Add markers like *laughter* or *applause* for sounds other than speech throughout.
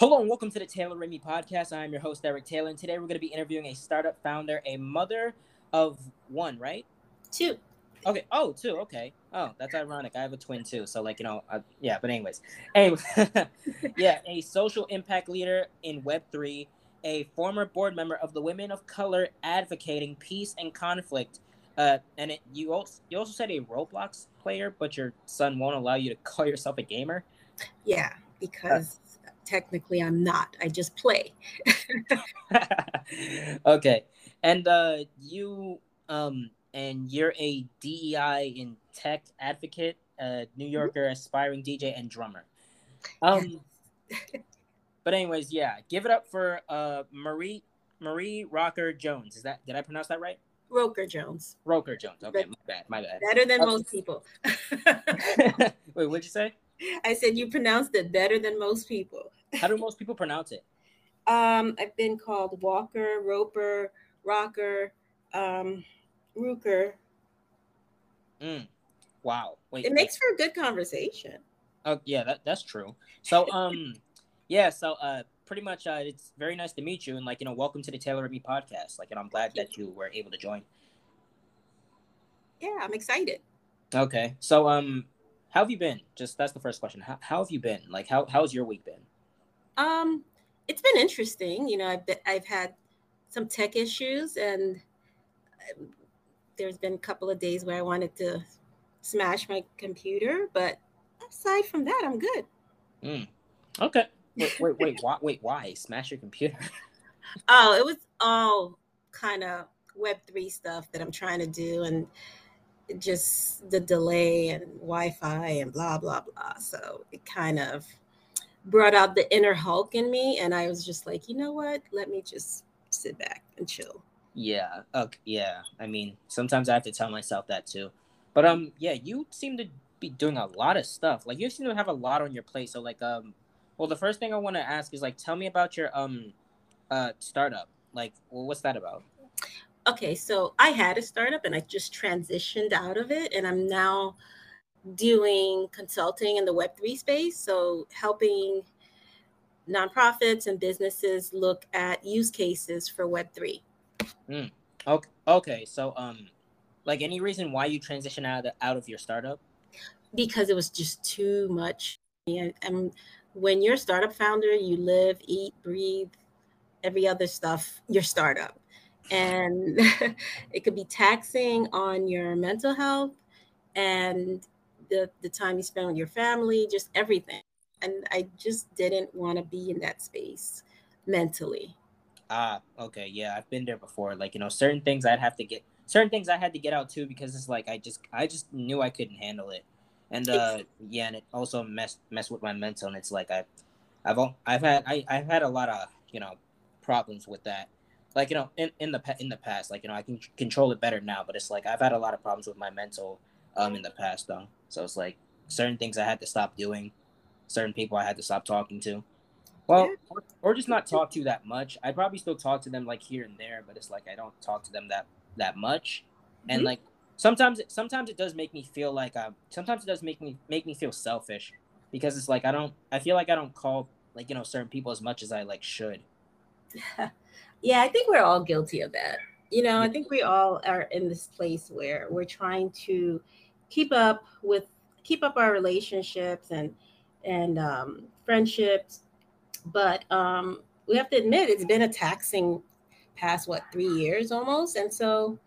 Hello and welcome to the Taylor Remy podcast. I'm your host, Eric Taylor, and today we're going to be interviewing a startup founder, a mother of one, right? Two. Okay. Oh, two. Okay. Oh, that's ironic. I have a twin too. So, like, you know, uh, yeah. But anyways, anyway, *laughs* yeah, a social impact leader in Web three, a former board member of the Women of Color advocating peace and conflict. Uh, and it, you also you also said a Roblox player, but your son won't allow you to call yourself a gamer. Yeah, because uh, technically I'm not. I just play. *laughs* okay, and uh, you um and you're a DEI in tech advocate, a New mm-hmm. Yorker, aspiring DJ, and drummer. Um, *laughs* but anyways, yeah, give it up for uh Marie Marie Rocker Jones. Is that did I pronounce that right? Roker Jones. Roker Jones. Okay, my bad. My bad. Better than okay. most people. *laughs* Wait, what'd you say? I said you pronounced it better than most people. How do most people pronounce it? Um, I've been called Walker, Roper, Rocker. Um, Ruker. Mm. Wow. Wait. It makes for a good conversation. Oh yeah, that, that's true. So um yeah, so uh pretty much uh it's very nice to meet you and like you know welcome to the Taylor Me podcast. Like and I'm glad that you were able to join. Yeah, I'm excited. Okay. So um how have you been? Just that's the first question. How, how have you been? Like how how's your week been? Um it's been interesting. You know, I've been, I've had some tech issues and there's been a couple of days where I wanted to smash my computer, but aside from that, I'm good. Mm. Okay. Wait, wait, wait, *laughs* why, wait, why smash your computer? oh, it was all kind of Web three stuff that I'm trying to do, and just the delay and Wi-Fi and blah blah blah. So it kind of brought out the inner Hulk in me, and I was just like, you know what? Let me just sit back and chill. Yeah. Okay. Yeah. I mean, sometimes I have to tell myself that too. But um, yeah, you seem to be doing a lot of stuff. Like you seem to have a lot on your plate. So like um, well, the first thing I want to ask is like, tell me about your um, uh, startup. Like, well, what's that about? Okay, so I had a startup and I just transitioned out of it, and I'm now doing consulting in the Web3 space. So helping nonprofits and businesses look at use cases for Web3. Mm. Okay. Okay. So, um, like any reason why you transition out of, out of your startup? Because it was just too much. And, and when you're a startup founder, you live, eat, breathe, every other stuff, your startup. And *laughs* it could be taxing on your mental health and the, the time you spend with your family, just everything. And I just didn't want to be in that space mentally. Ah, okay, yeah, I've been there before. Like, you know, certain things I'd have to get certain things I had to get out too because it's like I just I just knew I couldn't handle it. And uh yeah, and it also messed messed with my mental and it's like I I've I've had I, I've had a lot of, you know, problems with that. Like, you know, in, in the in the past, like, you know, I can control it better now, but it's like I've had a lot of problems with my mental um in the past though. So it's like certain things I had to stop doing, certain people I had to stop talking to. Well, or, or, just not talk to that much. I probably still talk to them like here and there, but it's like I don't talk to them that that much. Mm-hmm. And like sometimes, it, sometimes it does make me feel like uh, sometimes it does make me make me feel selfish because it's like I don't. I feel like I don't call like you know certain people as much as I like should. Yeah. *laughs* yeah, I think we're all guilty of that. You know, I think we all are in this place where we're trying to keep up with keep up our relationships and and um, friendships but um, we have to admit it's been a taxing past what three years almost, and so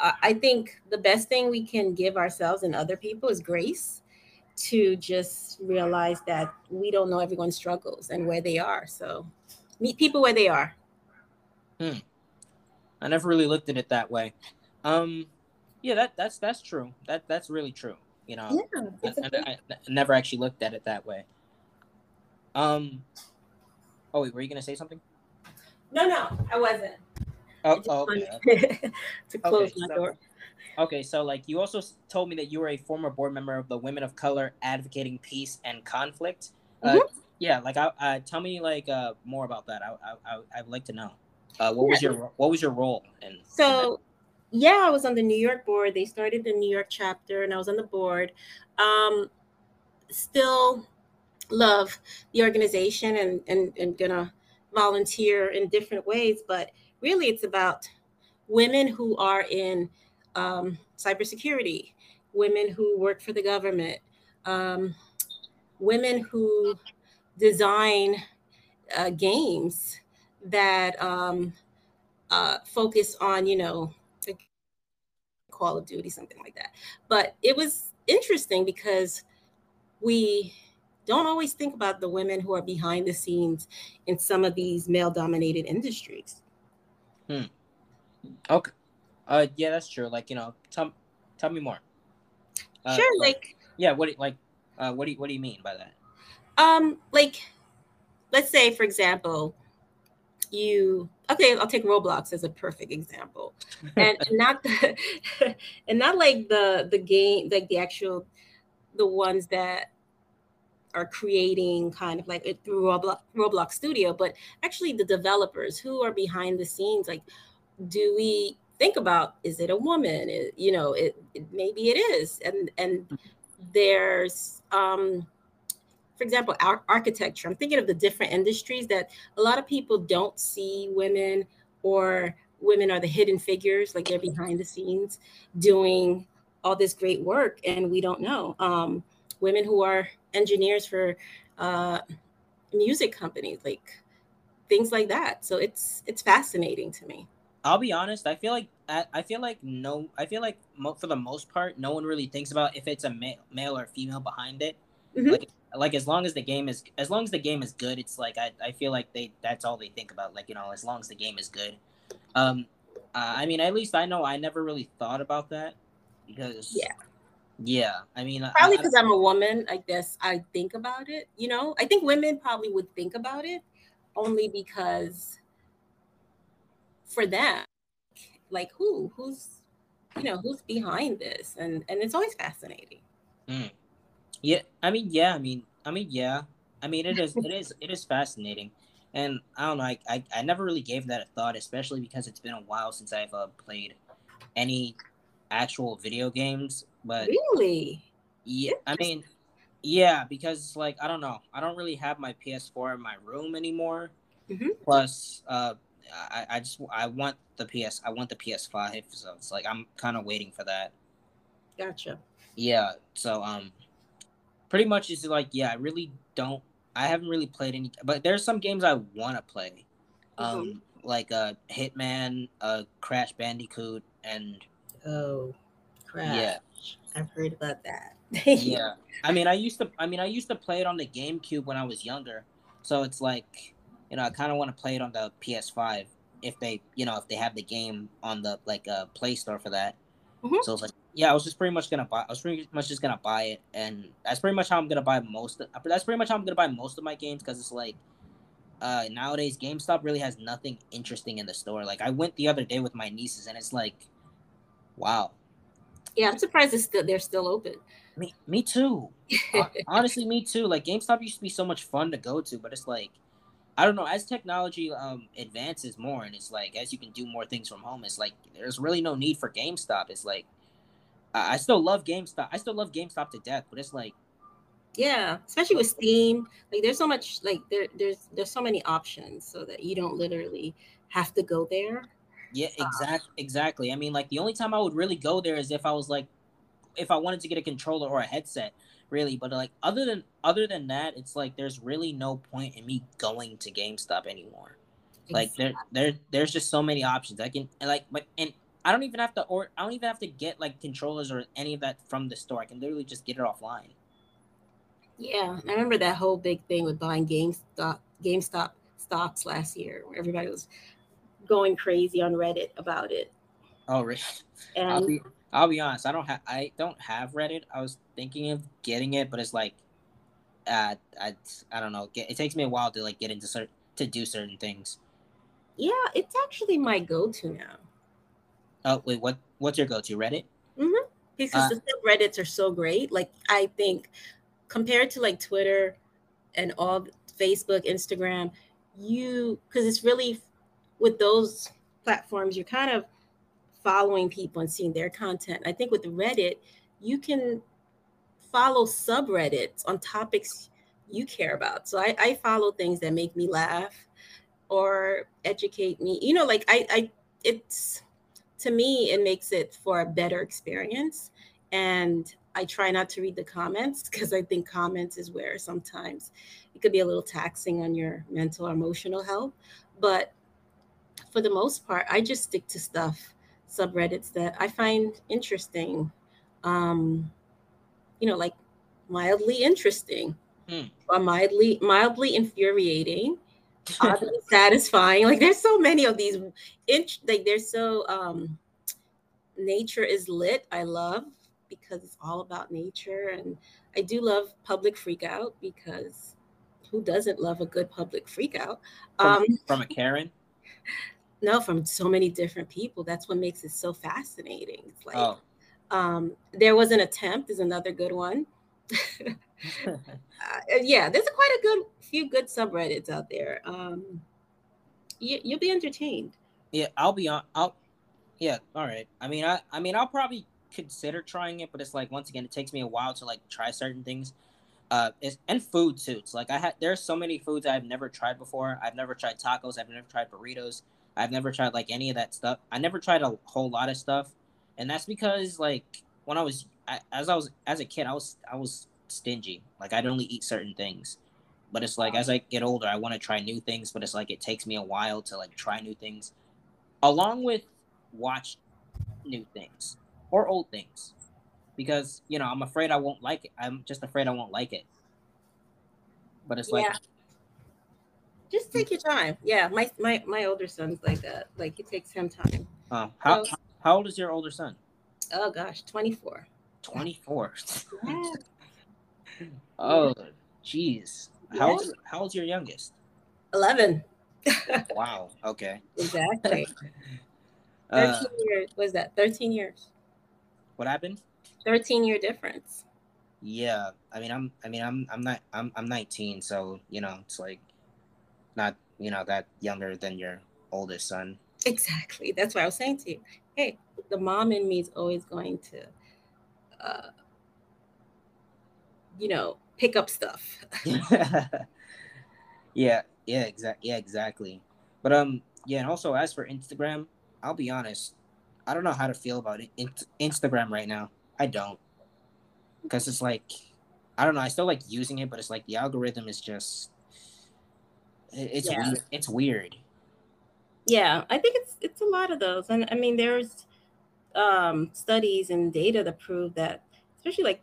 I think the best thing we can give ourselves and other people is grace to just realize that we don't know everyone's struggles and where they are. So meet people where they are. Hmm. I never really looked at it that way. Um, yeah, that that's that's true. That that's really true. You know, yeah, I, I, I, never actually looked at it that way. Um, oh wait, were you gonna say something? No, no, I wasn't. Oh, oh okay. *laughs* to close okay, my so, door. Okay, so like you also told me that you were a former board member of the Women of Color Advocating Peace and Conflict. Uh, mm-hmm. Uh, yeah, like I, uh, tell me like uh, more about that. I, I, I would like to know. Uh, what yeah. was your what was your role in? So, yeah, I was on the New York board. They started the New York chapter, and I was on the board. Um, still love the organization and and, and gonna volunteer in different ways but really it's about women who are in um, cybersecurity women who work for the government um, women who design uh, games that um, uh, focus on you know call of duty something like that but it was interesting because we don't always think about the women who are behind the scenes in some of these male dominated industries. Hmm. Okay. Uh, yeah, that's true. Like, you know, tell, tell me more. Uh, sure. Like, yeah. What, like, uh, what do you, what do you mean by that? Um, like, let's say, for example, you okay i'll take roblox as a perfect example. *laughs* And, and not the, *laughs* and not like the the game like the actual the ones that are creating kind of like it through Roblox, Roblox Studio, but actually the developers who are behind the scenes, like, do we think about is it a woman? It, you know, it, it, maybe it is, and and there's um, for example, our architecture. I'm thinking of the different industries that a lot of people don't see women or women are the hidden figures, like they're behind the scenes doing all this great work, and we don't know. Um, women who are engineers for uh, music companies, like things like that. So it's it's fascinating to me. I'll be honest. I feel like I feel like no. I feel like for the most part, no one really thinks about if it's a male, male or female behind it. Mm-hmm. Like, like as long as the game is as long as the game is good, it's like I, I feel like they that's all they think about. Like you know, as long as the game is good. Um, uh, I mean, at least I know I never really thought about that because yeah, yeah, I mean, probably because I'm a woman, I guess I think about it. You know, I think women probably would think about it only because for them, like who, who's, you know, who's behind this, and and it's always fascinating. Mm. Yeah, I mean, yeah, I mean, I mean, yeah, I mean, it is, it is, it is fascinating, and I don't know, I, I, I never really gave that a thought, especially because it's been a while since I've uh, played any actual video games but really, yeah, I mean, yeah, because like I don't know, I don't really have my PS4 in my room anymore. Mm-hmm. Plus, uh, I, I just I want the PS I want the PS5, so it's like I'm kind of waiting for that. Gotcha. Yeah, so um, pretty much is like yeah, I really don't. I haven't really played any, but there's some games I want to play, um, mm-hmm. like uh Hitman, uh Crash Bandicoot, and oh, Crash. Yeah, I've heard about that. *laughs* yeah. I mean, I used to. I mean, I used to play it on the GameCube when I was younger. So it's like, you know, I kind of want to play it on the PS5 if they, you know, if they have the game on the like uh, Play Store for that. Mm-hmm. So it's like, yeah, I was just pretty much gonna buy. I was pretty much just gonna buy it, and that's pretty much how I'm gonna buy most. Of, that's pretty much how I'm gonna buy most of my games because it's like, uh, nowadays GameStop really has nothing interesting in the store. Like I went the other day with my nieces, and it's like, wow, yeah, I'm surprised it's still they're still open. Me, me too. *laughs* Honestly, me too. Like GameStop used to be so much fun to go to, but it's like, I don't know. As technology um advances more, and it's like as you can do more things from home, it's like there's really no need for GameStop. It's like I, I still love GameStop. I still love GameStop to death, but it's like yeah especially with steam like there's so much like there there's there's so many options so that you don't literally have to go there yeah, uh, exactly. Exactly. I mean, like the only time I would really go there is if I was like, if I wanted to get a controller or a headset, really. But like, other than other than that, it's like there's really no point in me going to GameStop anymore. Exactly. Like there, there, there's just so many options. I can and like, but and I don't even have to or I don't even have to get like controllers or any of that from the store. I can literally just get it offline. Yeah, I remember that whole big thing with buying GameStop GameStop stocks last year, where everybody was going crazy on Reddit about it. Oh, really? And I'll be, I'll be honest. I don't have I don't have Reddit. I was thinking of getting it, but it's like, uh, I I don't know. It takes me a while to like get into certain to do certain things. Yeah, it's actually my go-to now. Oh wait, what what's your go-to? Reddit? Mm-hmm. Because uh, the Reddits are so great. Like I think compared to like Twitter and all Facebook, Instagram, you because it's really with those platforms, you're kind of following people and seeing their content. I think with Reddit, you can follow subreddits on topics you care about. So I, I follow things that make me laugh or educate me. You know, like I, I it's to me it makes it for a better experience. And I try not to read the comments because I think comments is where sometimes it could be a little taxing on your mental or emotional health. But for the most part, I just stick to stuff, subreddits that I find interesting. Um, you know, like mildly interesting mm. or mildly mildly infuriating oddly satisfying. Like there's so many of these int- like they're so um nature is lit i love because it's all about nature. And i do love public freak out because who doesn't love a good public freak out? Um from, from a karen? No from so many different people. That's what makes it so fascinating. It's like oh. um there was an attempt is another good one *laughs* uh, yeah, there's quite a good few good subreddits out there. Um, you, you'll be entertained. Yeah, I'll be on. I'll. Yeah, all right. I mean, I. I mean, I'll probably consider trying it, but it's like once again, it takes me a while to like try certain things. Uh, it's, and food too. It's like I had. There's so many foods I've never tried before. I've never tried tacos. I've never tried burritos. I've never tried like any of that stuff. I never tried a whole lot of stuff, and that's because like when I was I, as I was as a kid, I was I was stingy. Like I'd only eat certain things. But it's like as I get older, I want to try new things, but it's like it takes me a while to like try new things, along with watch new things or old things, because you know I'm afraid I won't like it. I'm just afraid I won't like it. But it's like yeah. just take your time. Yeah, my my my older son's like that. Like it takes him time. Uh, how so, how old is your older son? Oh gosh, twenty four. Twenty four. *laughs* Oh, jeez. How how old's your youngest? Eleven. *laughs* wow. Okay. Exactly. *laughs* Uh, Thirteen uh, years. Was that thirteen years? What happened? Thirteen year difference. Yeah, I mean, I'm. I mean, I'm. I'm not. I'm. I'm 19, so you know, it's like, not you know that younger than your oldest son. Exactly. That's what I was saying to you. Hey, the mom in me is always going to uh, you know, pick up stuff. *laughs* yeah, yeah, exactly. Yeah, exactly. But um, yeah, and also as for Instagram, I'll be honest, I don't know how to feel about it. In- Instagram right now, I don't, because it's like, I don't know. I still like using it, but it's like the algorithm is just, it's yeah. weird. It's weird. Yeah, I think it's it's a lot of those, and I mean, there's um studies and data to prove that, especially like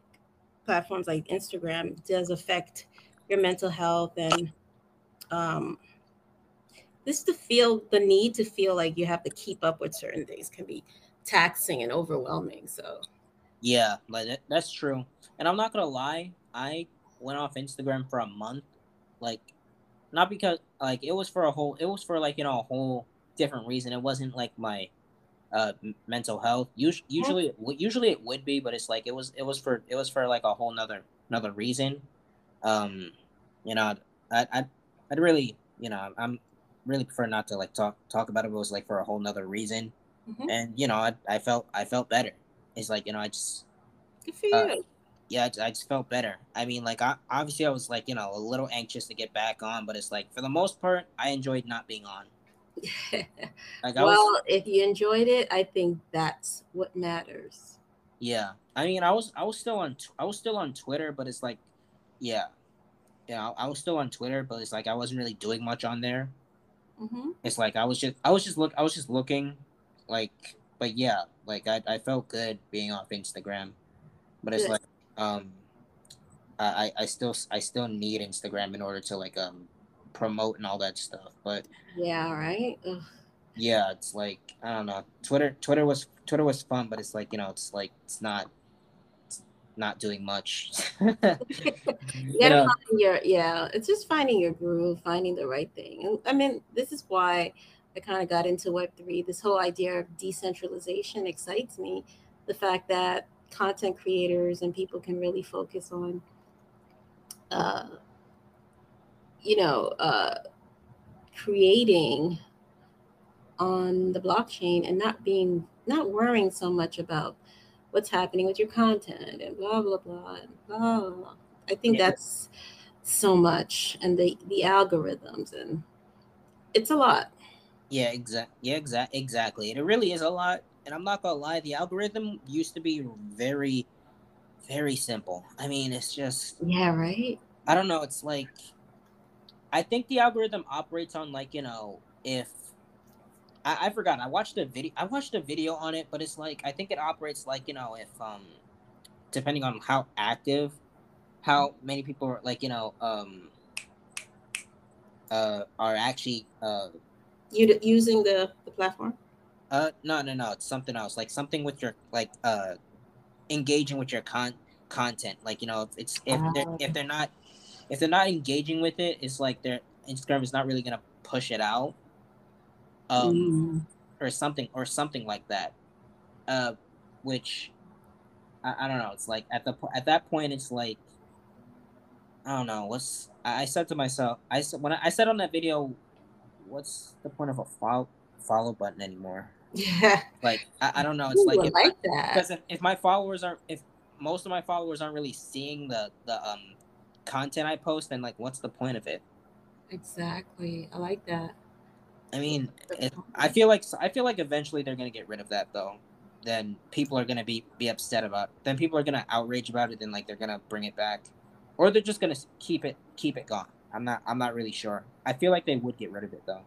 platforms like Instagram does affect your mental health and um, this to feel the need to feel like you have to keep up with certain things can be taxing and overwhelming. So yeah, like that's true. And I'm not gonna lie, I went off Instagram for a month, like not because like it was for a whole, it was for like you know a whole different reason. It wasn't like my uh mental health. Usually usually usually it would be but it's like it was it was for it was for like a whole nother another reason. Um you know i i i'd really you know i'm really prefer not to like talk talk about it, it was like for a whole nother reason. Mm-hmm. and you know I, I felt i felt better. It's like you know i just good for uh, you. yeah I, I just felt better. I mean like I, obviously i was like you know a little anxious to get back on but it's like for the most part i enjoyed not being on *laughs* like well, was, if you enjoyed it, I think that's what matters. Yeah, I mean, I was I was still on I was still on Twitter, but it's like, yeah, yeah, I was still on Twitter, but it's like I wasn't really doing much on there. Mm-hmm. It's like I was just I was just look I was just looking, like, but yeah, like I I felt good being off Instagram, but it's like um, I I still I still need Instagram in order to like um promote and all that stuff. But yeah, right. Ugh. Yeah, it's like I don't know. Twitter Twitter was Twitter was fun, but it's like you know, it's like it's not it's not doing much. *laughs* *laughs* you know? your yeah. It's just finding your groove, finding the right thing. And I mean, this is why I kind of got into Web three. This whole idea of decentralization excites me. The fact that content creators and people can really focus on uh, you know, uh, creating on the blockchain and not being not worrying so much about what's happening with your content and blah blah blah and blah. blah. I think yeah. that's so much and the the algorithms and it's a lot. Yeah, exact. Yeah, exact. Exactly. And it really is a lot. And I'm not gonna lie, the algorithm used to be very, very simple. I mean, it's just. Yeah. Right. I don't know. It's like. I think the algorithm operates on like you know if. I, I forgot. I watched a video. I watched a video on it, but it's like I think it operates like you know if um, depending on how active, how many people are like you know um. Uh, are actually uh you using the the platform? Uh, no, no, no. It's something else. Like something with your like uh, engaging with your con content. Like you know, if it's if they're if they're not if they're not engaging with it, it's like their Instagram is not really gonna push it out. Um, mm. or something or something like that. Uh, which I, I don't know. It's like at the at that point, it's like I don't know. What's I, I said to myself? I said when I, I said on that video what's the point of a follow follow button anymore? Yeah. Like I, I don't know. It's Ooh, like, if like I, that because if, if my followers aren't if most of my followers aren't really seeing the the um content I post, then like what's the point of it? Exactly. I like that. I mean, it, I feel like I feel like eventually they're gonna get rid of that though. Then people are gonna be be upset about. It. Then people are gonna outrage about it. Then like they're gonna bring it back, or they're just gonna keep it keep it gone. I'm not I'm not really sure. I feel like they would get rid of it though.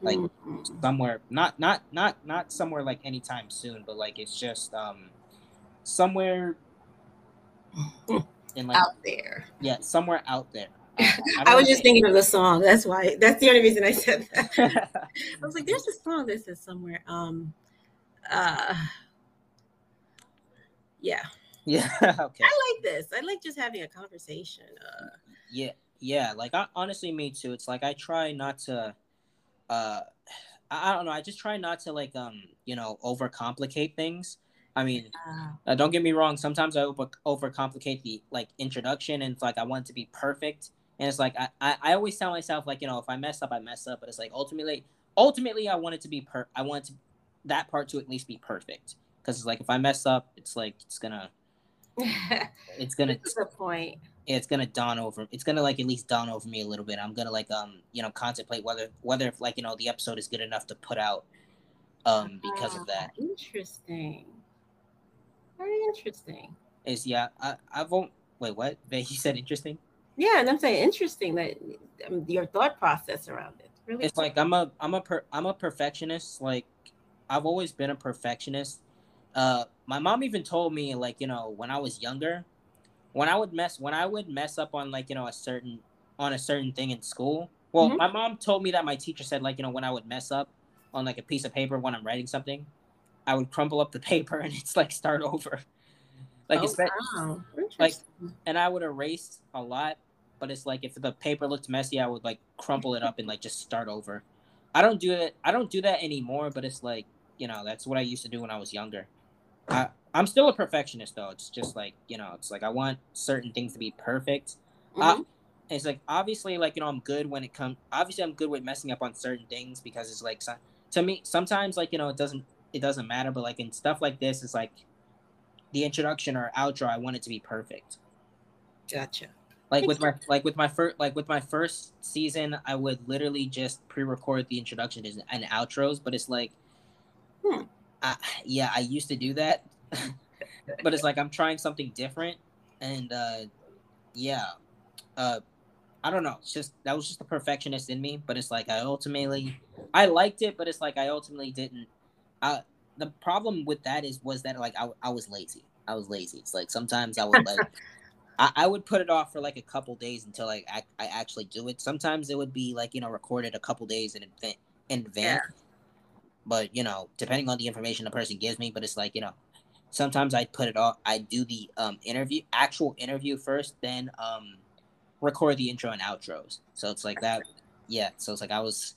Like mm-hmm. somewhere not not not not somewhere like anytime soon, but like it's just um somewhere *laughs* in like out there. Yeah, somewhere out there. Uh, *laughs* I, I was just thinking of the song. That's why. That's the only reason I said that. *laughs* I was like, "There's a song that says somewhere." Um, uh, yeah. Yeah. *laughs* okay. I like this. I like just having a conversation. Uh, yeah yeah like I, honestly me too it's like i try not to uh *sighs* I, I don't know i just try not to like um you know overcomplicate things i mean uh, don't get me wrong sometimes i over overcomplicate the like introduction and it's like i want it to be perfect and it's like I, I i always tell myself like you know if i mess up i mess up but it's like ultimately ultimately i want it to be per i want to, that part to at least be perfect because it's like if i mess up it's like it's gonna *laughs* it's gonna the point. it's gonna dawn over it's gonna like at least dawn over me a little bit. I'm gonna like um you know contemplate whether whether if like you know the episode is good enough to put out um because of that. ah, interesting very interesting is yeah i i won't wait what *laughs* But you said interesting yeah and i'm saying interesting that um, your thought process around it really it's like i'm a i'm a per, i'm a perfectionist like i've always been a perfectionist uh my mom even told me like you know when i was younger when I would mess when I would mess up on like you know a certain on a certain thing in school. Well, mm-hmm. my mom told me that my teacher said like you know when I would mess up on like a piece of paper when I'm writing something, I would crumple up the paper and *laughs* it's like start over. Like oh, wow. like and I would erase a lot, but it's like if the paper looked messy, I would like crumple it up and like just start over. I don't do it. I don't do that anymore, but it's like you know that's what I used to do when I was younger. I, I'm still a perfectionist though. It's just like you know, it's like I want certain things to be perfect. Mm-hmm. Uh, it's like obviously, like you know, I'm good when it comes. Obviously, I'm good with messing up on certain things because it's like to me sometimes like you know it doesn't it doesn't matter, but like in stuff like this, it's like the introduction or outro. I want it to be perfect. Gotcha. Like with my *laughs* like with my first like with my first season, I would literally just pre-record the introduction and outros, but it's like, hmm. I, yeah, I used to do that *laughs* but it's like I'm trying something different, and uh, yeah, uh, I don't know. It's just that was just the perfectionist in me. But it's like I ultimately I liked it, but it's like I ultimately didn't. The problem with that is was that like I, I was lazy. I was lazy. It's like sometimes I would like *laughs* I, I would put it off for like a couple days until like I, I actually do it. Sometimes it would be like you know recorded a couple days in advance. In advance. Yeah. But you know, depending on the information the person gives me, but it's like you know, sometimes I put it off. I do the um, interview, actual interview first, then um, record the intro and outros. So it's like that. Yeah. So it's like I was,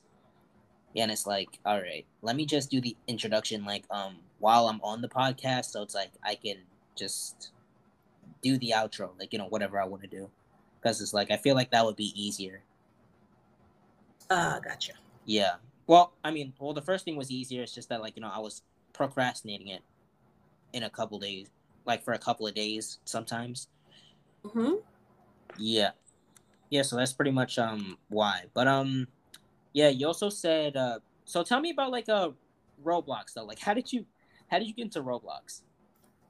and it's like, all right, let me just do the introduction like um while I'm on the podcast. So it's like I can just do the outro, like you know whatever I want to do, because it's like I feel like that would be easier. Uh, gotcha. Yeah. Well, I mean, well, the first thing was easier. It's just that like you know I was procrastinating it in a couple days, like for a couple of days sometimes. Mm-hmm. Yeah. Yeah, so that's pretty much um why. But um, yeah, you also said uh. So tell me about like a uh, Roblox though. Like, how did you how did you get into Roblox?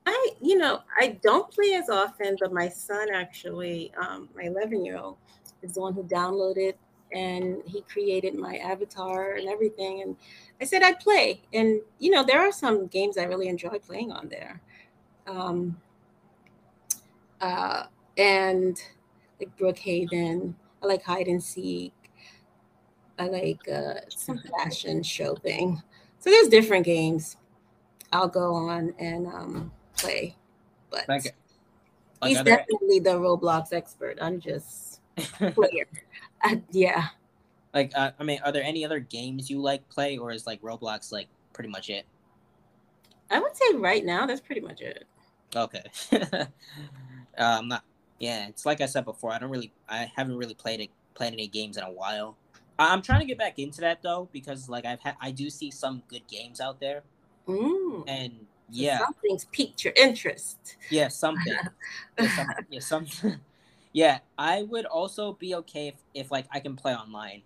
I, you know, I don't play as often, but my son actually, um, my 11 year old, is the one who downloaded and he created my avatar and everything. And I said I'd play. And, you know, there are some games I really enjoy playing on there. Um, uh, and like Brookhaven, I like hide and seek. I like uh, some fashion show thing. So there's different games I'll go on and um, play. But he's definitely the Roblox expert. I'm just *laughs* player. uh, yeah. Like, uh, I mean, are there any other games you like play, or is like Roblox like pretty much it? I would say right now that's pretty much it. Okay. *laughs* um, not. Yeah, it's like I said before. I don't really. I haven't really played it, played any games in a while. I'm trying to get back into that though because like I've had I do see some good games out there. Mm. And yeah, something's piqued your interest. Yeah, something. yeah, something. *laughs* yeah, something. *laughs* yeah, I would also be okay if, if like I can play online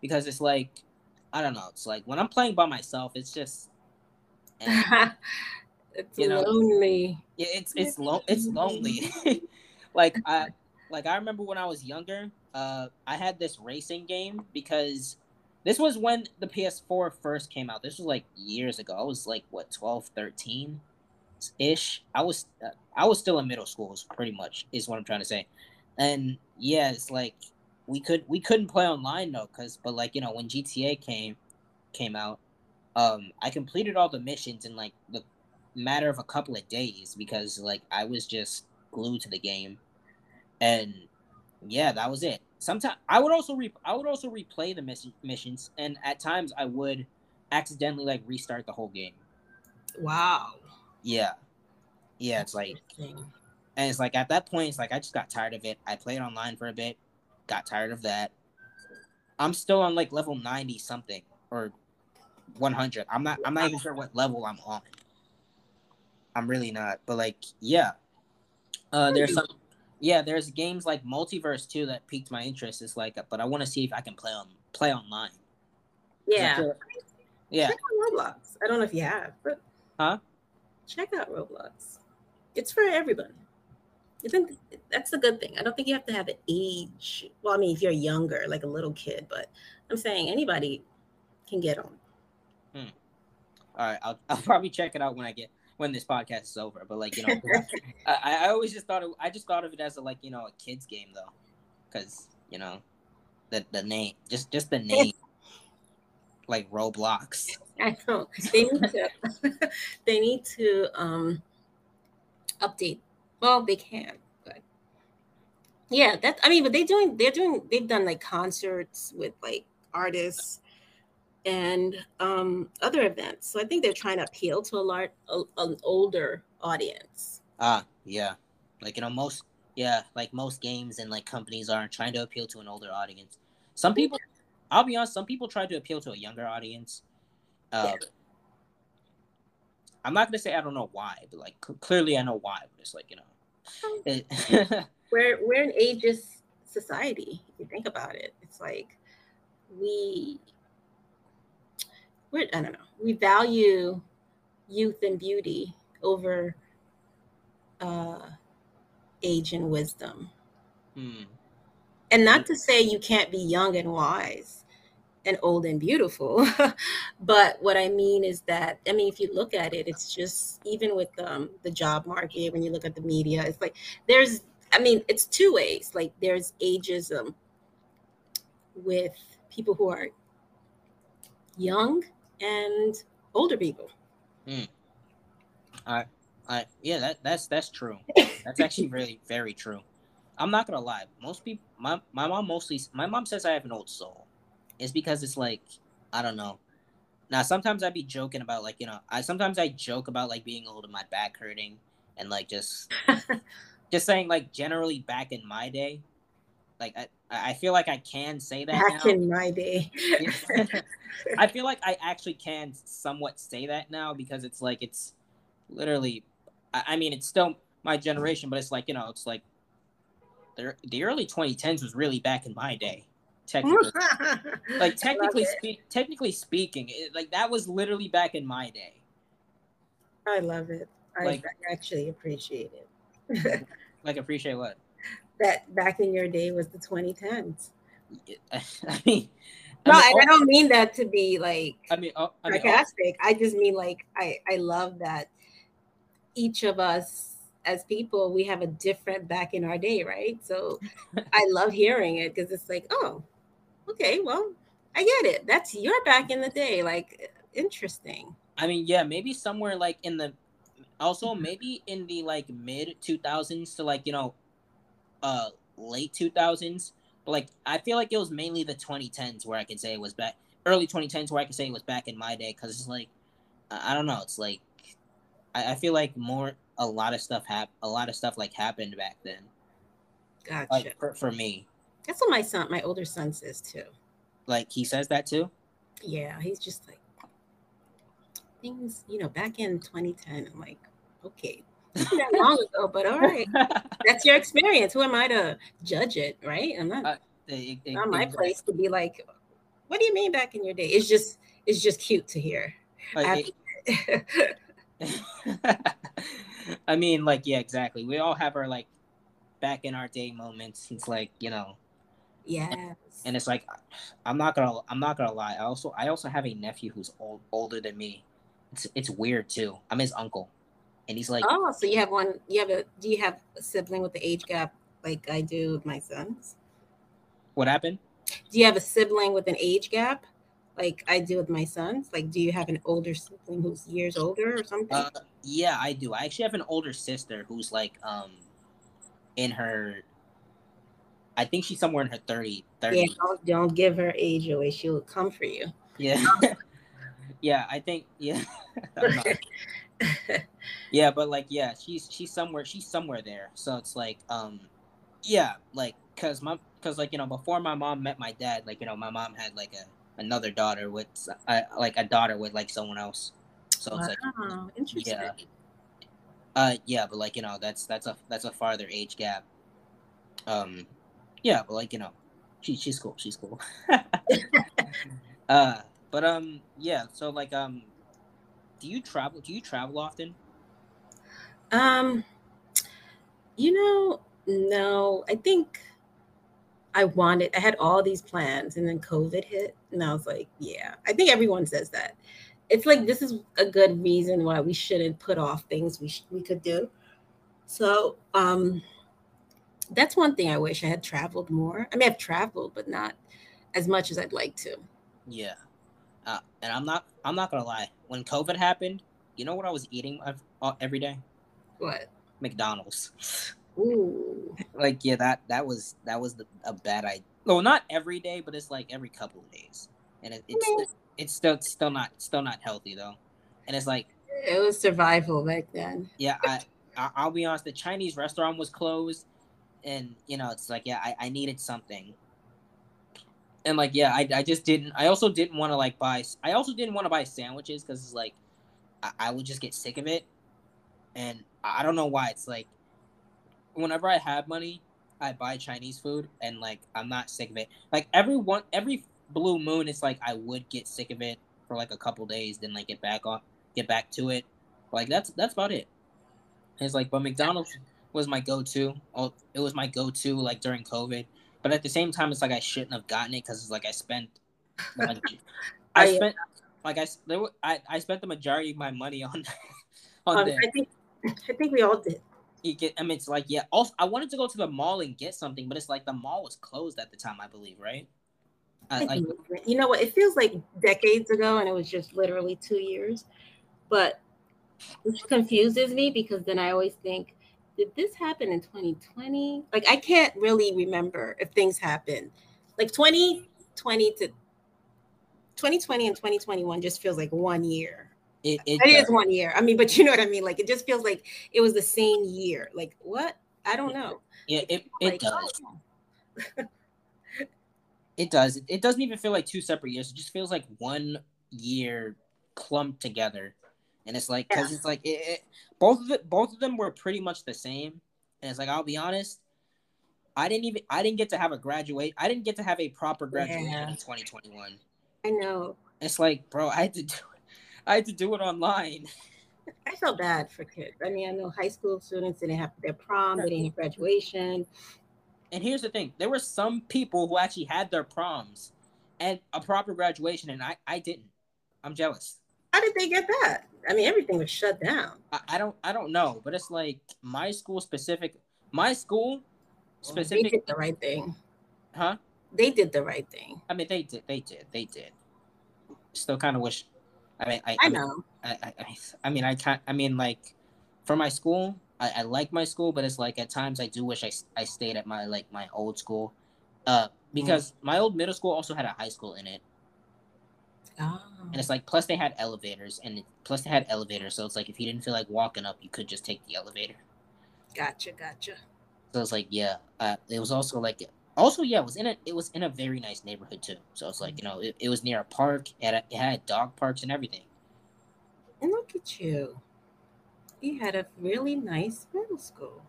because it's like I don't know. It's like when I'm playing by myself, it's just eh, *laughs* it's you know, lonely. Yeah, it's it's lo- it's lonely. like I like I remember when I was younger, uh, I had this racing game because this was when the PS4 first came out. This was like years ago. I was like what 12, 13 ish. I was uh, I was still in middle school. Pretty much is what I'm trying to say. And yeah, it's like we could we couldn't play online though, cause but like you know when GTA came came out, um, I completed all the missions in like the matter of a couple of days because like I was just glued to the game, and yeah, that was it sometimes I would also re- I would also replay the miss- missions, and at times I would accidentally like restart the whole game. Wow. Yeah, yeah. It's like, and it's like at that point, it's like I just got tired of it. I played online for a bit, got tired of that. I'm still on like level ninety something or one hundred. I'm not. I'm not even sure what level I'm on. I'm really not. But like, yeah. Uh, there's some yeah, there's games like MultiVersus too that piqued my interest. It's like, but I want to see if I can play on play online. Yeah. yeah. Check out Roblox. I don't know if you have, but huh? Check out Roblox. It's for everybody. I think that's a good thing. I don't think you have to have an age. Well, I mean, if you're younger, like a little kid, but I'm saying anybody can get on. Hmm. All right, I'll, I'll *laughs* probably check it out when I get when this podcast is over. But like you know, *laughs* I, I always just thought it, I just thought of it as a like you know a kids game though, because you know, the the name just just the name, *laughs* like Roblox. I know they need to *laughs* they need to um update. Well, they can, but yeah, that I mean, but they doing they're doing they've done like concerts with like artists and um, other events. So I think they're trying to appeal to a large, a, an older audience. Ah, yeah, like you know most, yeah, like most games and like companies are trying to appeal to an older audience. Some people, I'll be honest, some people try to appeal to a younger audience. Uh, yeah. I'm not gonna say I don't know why, but like c- clearly I know why. But it's like you know, it, *laughs* we're we're an ageist society. If you think about it, it's like we we're, I don't know, we value youth and beauty over uh, age and wisdom. Hmm. And not to say you can't be young and wise and old and beautiful, *laughs* but what I mean is that I mean, if you look at it, it's just even with um, the job market, when you look at the media, it's like there's, I mean, it's two ways. Like there's ageism with people who are young and older people. Mm. I, I, yeah, that that's that's true. That's actually really *laughs* very true. I'm not gonna lie. Most people, my my mom mostly, my mom says I have an old soul. It's because it's like I don't know. Now sometimes I'd be joking about like you know I sometimes I joke about like being old and my back hurting and like just *laughs* just saying like generally back in my day, like I I feel like I can say that back now. in my day. *laughs* I feel like I actually can somewhat say that now because it's like it's literally. I mean, it's still my generation, but it's like you know, it's like the, the early 2010s was really back in my day. Technically, *laughs* like technically, spe- technically speaking, it, like that was literally back in my day. I love it. I like, actually appreciate it. like appreciate what? That back in your day was the 2010s. I mean, no, I, mean, I don't mean that to be like I mean, I mean, sarcastic. I just mean like I I love that each of us as people we have a different back in our day, right? So I *laughs* love hearing it because it's like, oh, okay, well, I get it. That's your back in the day. Like interesting. I mean, yeah, maybe somewhere like in the also maybe in the like mid 2000s to like, you know, uh late 2000s but like I feel like it was mainly the 2010s where I could say it was back early 2010s where I could say it was back in my day because it's like I don't know. It's like I, I feel like more a lot of stuff hap a lot of stuff like happened back then. Gotcha. Like, for, for me. That's what my son, my older son, says too. Like he says that too. Yeah, he's just like things. You know, back in 2010, I'm like, okay, that long ago, but all right. That's your experience. Who am I to judge it, right? I'm not uh, it, it, not my place to be like, what do you mean back in your day? It's just it's just cute to hear. I, *laughs* I mean, like, yeah, exactly. We all have our like back in our day moments. It's like, you know. Yeah. And, and it's like I'm not gonna I'm not gonna lie. I also I also have a nephew who's old older than me. It's it's weird too. I'm his uncle and he's like, "Oh, so you have one? You have a? Do you have a sibling with the age gap like I do with my sons?" What happened? Do you have a sibling with an age gap like I do with my sons? Like, do you have an older sibling who's years older or something? Uh, yeah, I do. I actually have an older sister who's like um in her I think she's somewhere in her 30, 30. Yeah, don't, don't give her age away. She'll come for you. Yeah. *laughs* yeah, I think yeah. *laughs* *laughs* yeah, but like yeah, she's she's somewhere she's somewhere there. So it's like um yeah, like cuz my cuz like you know before my mom met my dad, like you know my mom had like a another daughter with uh, like a daughter with like someone else. So it's wow, like interesting. Yeah. Uh yeah, but like you know that's that's a that's a farther age gap. Um yeah, but like you know she she's cool, she's cool. *laughs* uh but um yeah, so like um do you travel do you travel often um you know no i think i wanted i had all these plans and then covid hit and i was like yeah i think everyone says that. It's like this is a good reason why we shouldn't put off things we sh- we could do. So um that's one thing i wish i had traveled more. I mean i've traveled but not as much as i'd like to. Yeah. Uh, and I'm not I'm not gonna lie. When COVID happened, you know what I was eating every day? What? McDonald's. Ooh. *laughs* like yeah, that that was that was the, a bad idea. Well, not every day, but it's like every couple of days, and it, it's I mean, it's still still not still not healthy though. And it's like it was survival back then. Yeah, I, I will be honest. The Chinese restaurant was closed, and you know it's like yeah, I, I needed something and like yeah I, I just didn't i also didn't want to like buy i also didn't want to buy sandwiches because it's like I, I, would just get sick of it and i don't know why it's like whenever i have money i buy chinese food and like i'm not sick of it. Like every one every blue moon it's like i would get sick of it for like a couple days then like get back on get back to it. Like that's that's about it. It's like but mcdonald's was my go-to oh it was my go-to like during covid. But at the same time, it's like I shouldn't have gotten it because it's like I spent, like, *laughs* I spent like I, there, I I spent the majority of my money on *laughs* on um, I think I think we all did. You get, I mean, it's like yeah. Also, I wanted to go to the mall and get something, but it's like the mall was closed at the time, I believe, right? Uh, like, you know what? It feels like decades ago, and it was just literally two years. But which confuses me because then I always think did this happen in 2020? Like I can't really remember if things happened. Like 2020 to 2020 and 2021 just feels like one year. It, it, it is one year. I mean, but you know what I mean? Like it just feels like it was the same year. Like what? I don't know. Yeah, it, it like, oh, does. Oh. it does. It doesn't even feel like two separate years. It just feels like one year clumped together and it's like because yeah. it's like it, both of it, both of them were pretty much the same, and it's like I'll be honest, I didn't even I didn't get to have a graduate. I didn't get to have a proper graduation Yeah. in 2021. I know. It's like, bro, I had to do it. I had to do it online. I felt bad for kids. I mean, I know high school students didn't have their prom, they didn't have graduation. And here's the thing: there were some people who actually had their proms and a proper graduation, and I I didn't. I'm jealous. How did they get that? I mean, everything was shut down. I, I don't I don't know, but it's like my school specific. My school specific. They did the right thing. huh? They did the right thing. I mean, they did, they did, they did. Still, kind of wish. I mean, I, I know. I, I, I- mean, I can't. I mean, like, for my school, I, I like my school, but it's like at times I do wish I, I stayed at my like my old school, uh, because my old middle school also had a high school in it, Oh. and it's like plus they had elevators, and plus they had elevators, so it's like if you didn't feel like walking up, you could just take the elevator. Gotcha, gotcha. So it's like, yeah, uh, it was also like, also yeah, it was in a it was in a very nice neighborhood too. So it's like you know, it, it was near a park, it had, it had dog parks and everything. And look at you. You had a really nice middle school.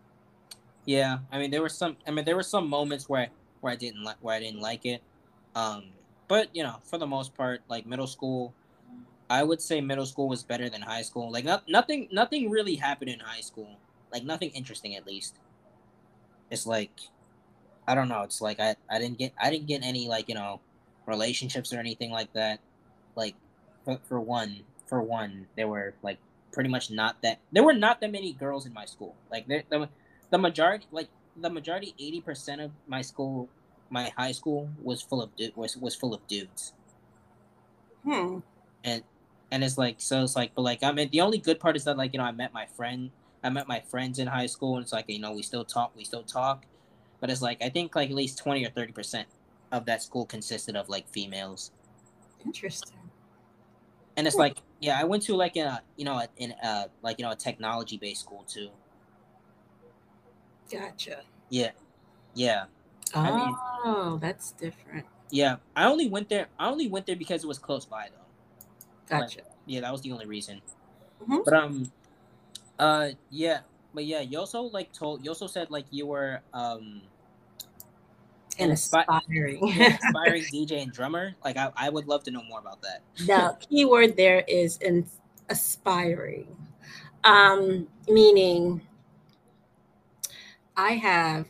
Yeah, I mean there were some. I mean there were some moments where where I didn't like where I didn't like it. Um, but you know, for the most part, like middle school, I would say middle school was better than high school. Like not, nothing nothing really happened in high school. Like nothing interesting at least. It's like I don't know. It's like I I didn't get I didn't get any like you know relationships or anything like that. Like for, for one for one there were like pretty much not that there were not that many girls in my school. Like there, the the majority like the majority 80% of my school my high school was full of du- was was full of dudes. Hmm. And and it's like so it's like but like I mean the only good part is that like you know I met my friend I met my friends in high school and it's like you know we still talk we still talk but it's like I think like at least 20 or 30% of that school consisted of like females. Interesting. And it's like yeah I went to like a you know in uh like you know a technology based school too. Gotcha. Yeah. Yeah. I mean- Oh, that's different. Yeah, I only went there. I only went there because it was close by, though. Gotcha. Yeah, that was the only reason. Mhm. But um, uh, yeah, but yeah, you also like told. You also said like you were um And Inspi- aspiring. an aspiring *laughs* DJ and drummer. Like I, I would love to know more about that. the key word there is in aspiring um meaning i have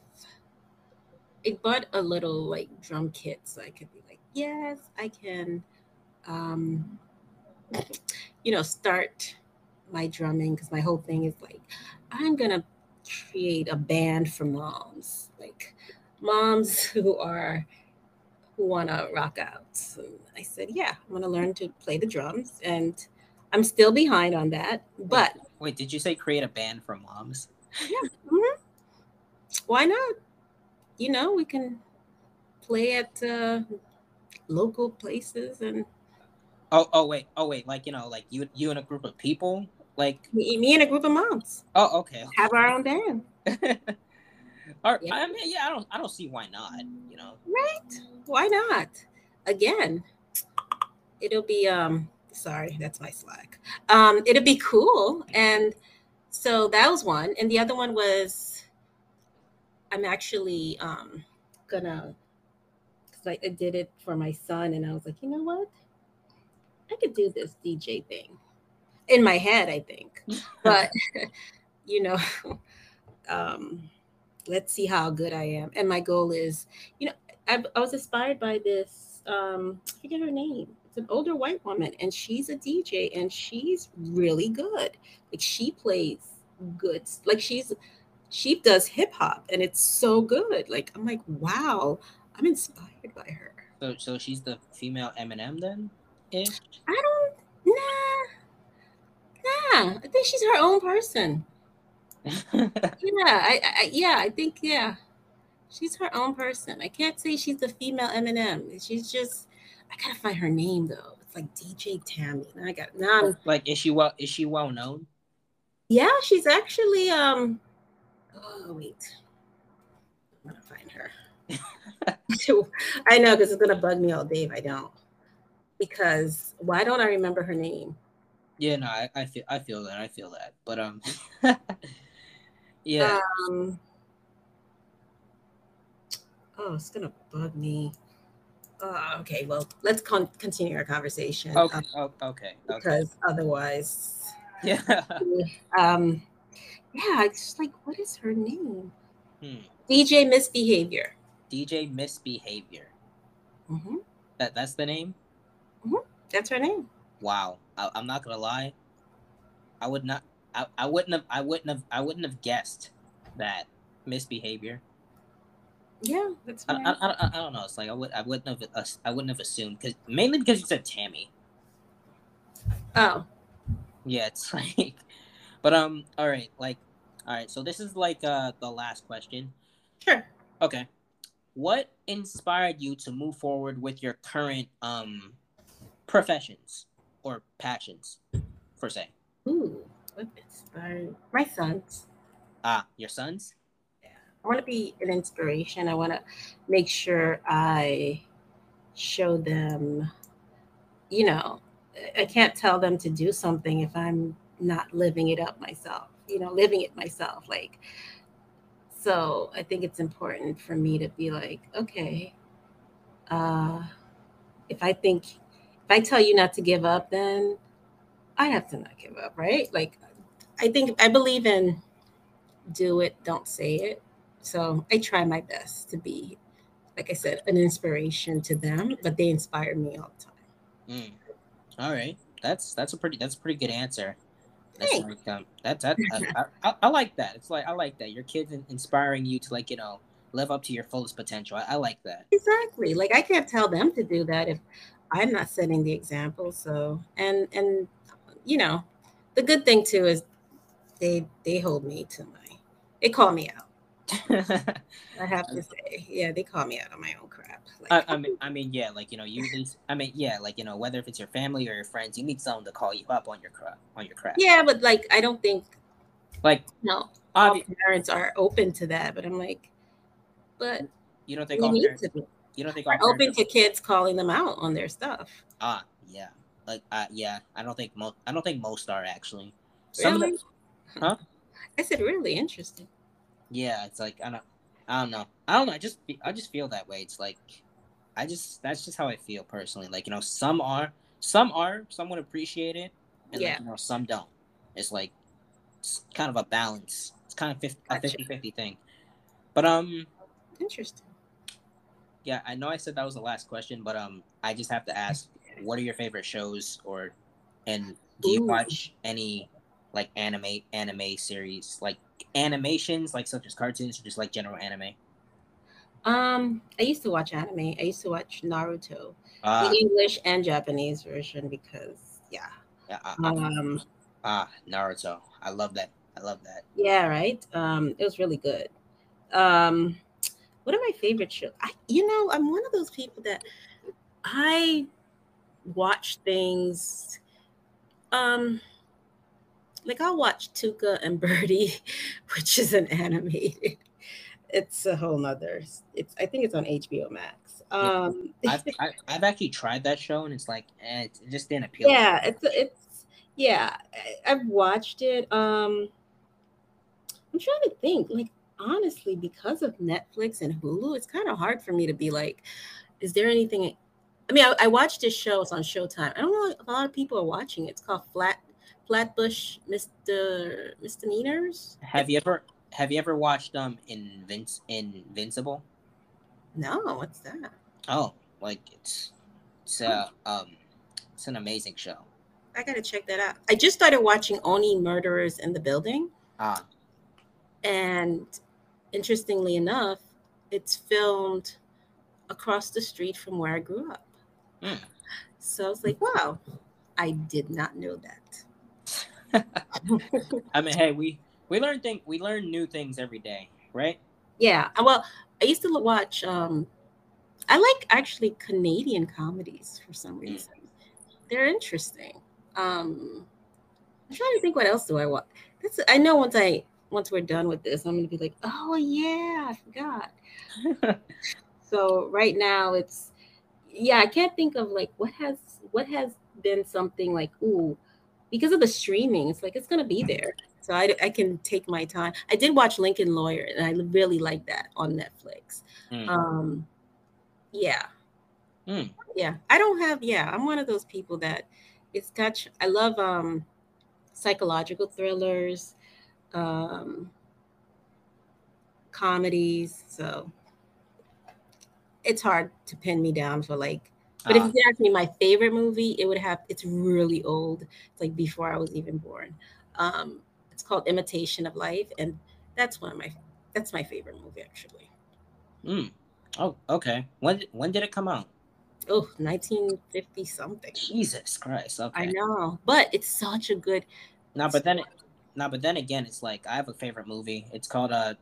i bought a little like drum kit so i could be like yes i can um you know start my drumming because my whole thing is like i'm gonna create a band for moms like moms *laughs* who are who want to rock out. So I said, yeah, I'm going to learn to play the drums. And I'm still behind on that. But Wait, did you say create a band for moms? mhm, why not? You know, we can play at uh, local places and Oh, oh wait, oh wait, like you know, like you, you and a group of people, like me, me and a group of moms oh, okay. have our own band. *laughs* Or, Yeah. I mean, yeah, I don't, I don't see why not. You know, Right? Why not? Again, it'll be um sorry, that's my slack. Um it'll be cool and so that was one and the other one was I'm actually um gonna cuz I, I did it for my son and I was like, "You know what? I could do this DJ thing." In my head, I think. *laughs* But *laughs* you know, *laughs* um let's see how good I am. And my goal is, you know, I, I was inspired by this. Um, I forget her name. It's an older white woman, and she's a DJ, and she's really good. Like she plays good. Like she's she does hip hop, and it's so good. Like I'm like, wow, I'm inspired by her. so, so she's the female Eminem then, ish. I don't, nah, nah. I think she's her own person. *laughs* Yeah, I, I yeah, I think yeah, she's her own person. I can't say she's the female Eminem. She's just I gotta find her name though. It's like DJ Tammy. Now I got now. I'm, like, is she well? Is she well known? yeah, she's actually um. Oh wait, I'm gonna find her. *laughs* *laughs* I know because it's gonna bug me all day if I don't. Because why don't I remember her name? Yeah, no, I, I feel I feel that I feel that, but um, *laughs* yeah, Um, Oh, it's gonna bug me. Uh, okay, well, let's con- continue our conversation. Okay. um, oh, okay. Okay. because otherwise, *laughs* Yeah. um, yeah, it's just like, what is her name? Hmm. DJ Misbehavior. DJ Misbehavior. hmm That that's the name. That's her name. Wow. I, I'm not gonna lie. I would not. I, I wouldn't have. I wouldn't have. I wouldn't have guessed that misbehavior. Yeah, that's I, I. I, I don't know. It's like I would. I wouldn't have. ass- I wouldn't have assumed because mainly because you said Tammy. Oh, Yeah, it's *laughs* like. But um. All right. Like. All right. So this is like uh the last question. sure. Okay. What inspired you to move forward with your current um professions or passions, per se? Ooh, what inspired my sons? Ah, your sons. Yeah. I want to be an inspiration. I want to make sure I show them, you know, I can't tell them to do something if I'm not living it up myself, you know, living it myself. Like, so I think it's important for me to be like, okay, uh, if I think, if I tell you not to give up, then I have to not give up, right? Like, I think I believe in do it, don't say it. So I try my best to be, like I said, an inspiration to them, but they inspire me all the time. Mm. All right, that's that's a pretty that's a pretty good answer. That's Thanks. like um, that that I, I, I like that. It's like I like that. Your kids inspiring you to like you know live up to your fullest potential. I, I like that. Exactly. Like I can't tell them to do that if I'm not setting the example. So and and you know, the good thing too is they they hold me to my they call me out. I have to *laughs* say, yeah, they call me out on my own crap. Like, I, I mean, I mean, yeah, like you know, you need. I mean, yeah, like you know, whether if it's your family or your friends, you need someone to call you up on your crap, on your crap. yeah, but like I don't think Like, no all parents are open to that. But I'm like, but you don't think all parents, you don't think are open to kids calling them out on their stuff. ah, yeah, like uh, yeah, I don't think most. I don't think most are actually. Some of them- Really? *laughs* Huh? I said really interesting. yeah, it's like I don't, I don't know, I don't know. I just, I just feel that way. It's like, I just, that's just how I feel personally. Like you know, some are, some are, some would appreciate it, and Yeah. like, you know, some don't. It's like, it's kind of a balance. It's kind of 50, a Gotcha. 50-50 thing. But um, Interesting. Yeah, I know I said that was the last question, but um, I just have to ask, what are your favorite shows, or, and do you Ooh. watch any like anime anime series, like animations, like such as cartoons, or just like general anime? Um, I used to watch anime. I used to watch Naruto, Ah, the English and Japanese version because yeah. yeah, ah, ah, Um, ah, Naruto. I love that. I love that. yeah, right. Um, it was really good. Um, what are my favorite shows? I, you know, I'm one of those people that I watch things. Um, like I'll watch Tuca and Bertie, *laughs* which is an animated. It's a whole nother. It's I think it's on HBO Max. Um, I've, *laughs* I, I've actually tried that show, and it's like, eh, it just didn't appeal. to yeah, it's it's yeah. I, I've watched it. Um, I'm trying to think. Like honestly, because of Netflix and Hulu, it's kind of hard for me to be like, is there anything? I mean, I, I watched this show. It's on Showtime. I don't know if a lot of people are watching it. It's called Flat Flatbush Mister Misdemeanors. Have you ever have you ever watched um Invinci- Invincible? No, what's that? Oh, like it's it's uh um it's an amazing show. I gotta check that out. I just started watching Only Murderers in the Building. Ah, And interestingly enough, it's filmed across the street from where I grew up. Hmm. So I was like, wow, I did not know that. *laughs* I mean, hey, we we learn things. we learn new things every day, right? yeah. Well, I used to watch, um, I like actually Canadian comedies for some reason. They're interesting. Um, I'm trying to think what else do I watch. That's I know once I once we're done with this, I'm gonna be like, oh yeah, I forgot. *laughs* So right now it's yeah, I can't think of like what has what has been something like ooh because of the streaming, it's like it's gonna be there. So I, I can take my time. I did watch Lincoln Lawyer, and I really like that on Netflix. Mm. Um, yeah, Mm. yeah. I don't have. Yeah, I'm one of those people that it's got. I love um psychological thrillers, um, comedies. So it's hard to pin me down for like. But if Ah, you ask me my favorite movie, it would have. It's really old. It's like before I was even born. Um, it's called Imitation of Life, and that's one of my. That's my favorite movie actually. mm. Oh, okay. When when did it come out? Oh, 1950 something. Jesus Christ. Okay. I know, but it's such a good. No, but then, no, but then again, it's like I have a favorite movie. It's called uh,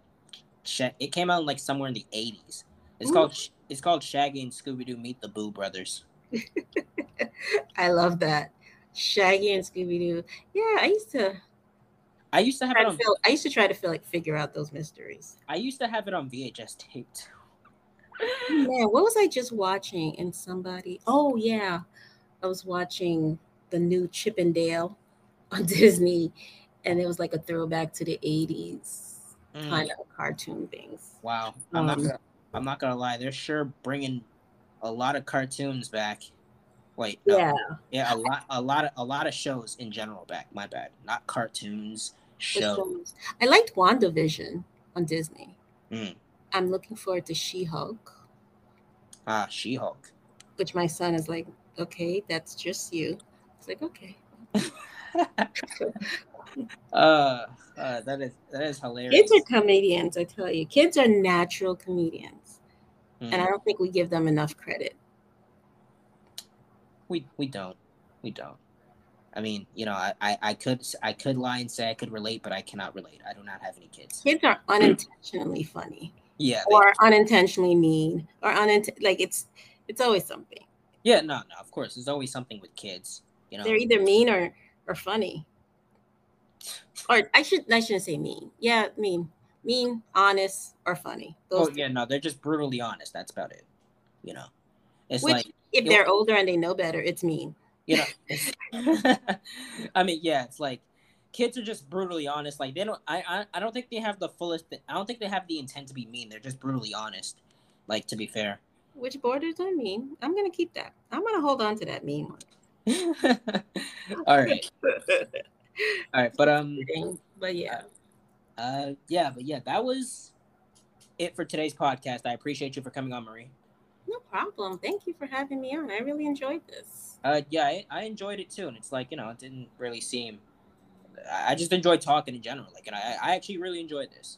it came out like somewhere in the eighties. It's Ooh. called it's called Shaggy and Scooby Doo Meet the Boo Brothers. *laughs* I love that. Shaggy and Scooby Doo. Yeah, I used to. I used to have it on. feel, I used to try to feel like figure out those mysteries. I used to have it on VHS tape. too. *laughs* Man, what was I just watching? And somebody, oh yeah, I was watching the new Chip 'n Dale on *laughs* Disney, and it was like a throwback to the '80s Mm, kind of cartoon things. Wow. I'm not. Um, Gonna, I'm not gonna lie. They're sure bringing a lot of cartoons back. Wait. No. Yeah, Yeah. A lot. A lot of. A lot of shows in general back. My bad. Not cartoons. Shows. I liked WandaVision on Disney. Mm. I'm looking forward to She-Hulk, Ah, She-Hulk. which my son is like, okay, that's just you. It's like, okay. *laughs* *laughs* *laughs* uh, uh, that is that is hilarious. Kids are comedians, I tell you. Kids are natural comedians, Mm. and I don't think we give them enough credit. we we don't we don't. I mean, you know, I, I I could I could lie and say I could relate, but I cannot relate. I do not have any kids. Kids are unintentionally funny, Yeah. or unintentionally mean, or unint- like it's it's always something. yeah. No. No. Of course, there's always something with kids. You know. They're either mean or or funny. Or I should I shouldn't say mean. Yeah, mean, mean, honest, or funny. Oh Those yeah. No, they're just brutally honest. That's about it. You know. It's Which- like if they're older and they know better, it's mean. you know. *laughs* I mean, yeah. It's like kids are just brutally honest. Like they don't. I I, I don't think they have the fullest. I don't think they have the intent to be mean. They're just brutally honest. Like to be fair. Which borders on mean. I'm gonna keep that. I'm gonna hold on to that mean one. *laughs* all right. *laughs* *laughs* All right. But um. But yeah. Uh, yeah, but yeah, that was it for today's podcast. I appreciate you for coming on, Marie. No problem. Thank you for having me on. I really enjoyed this. Uh, yeah, I, I enjoyed it too, and it's like you know, it didn't really seem. I I just enjoyed talking in general, like, and I, I actually really enjoyed this.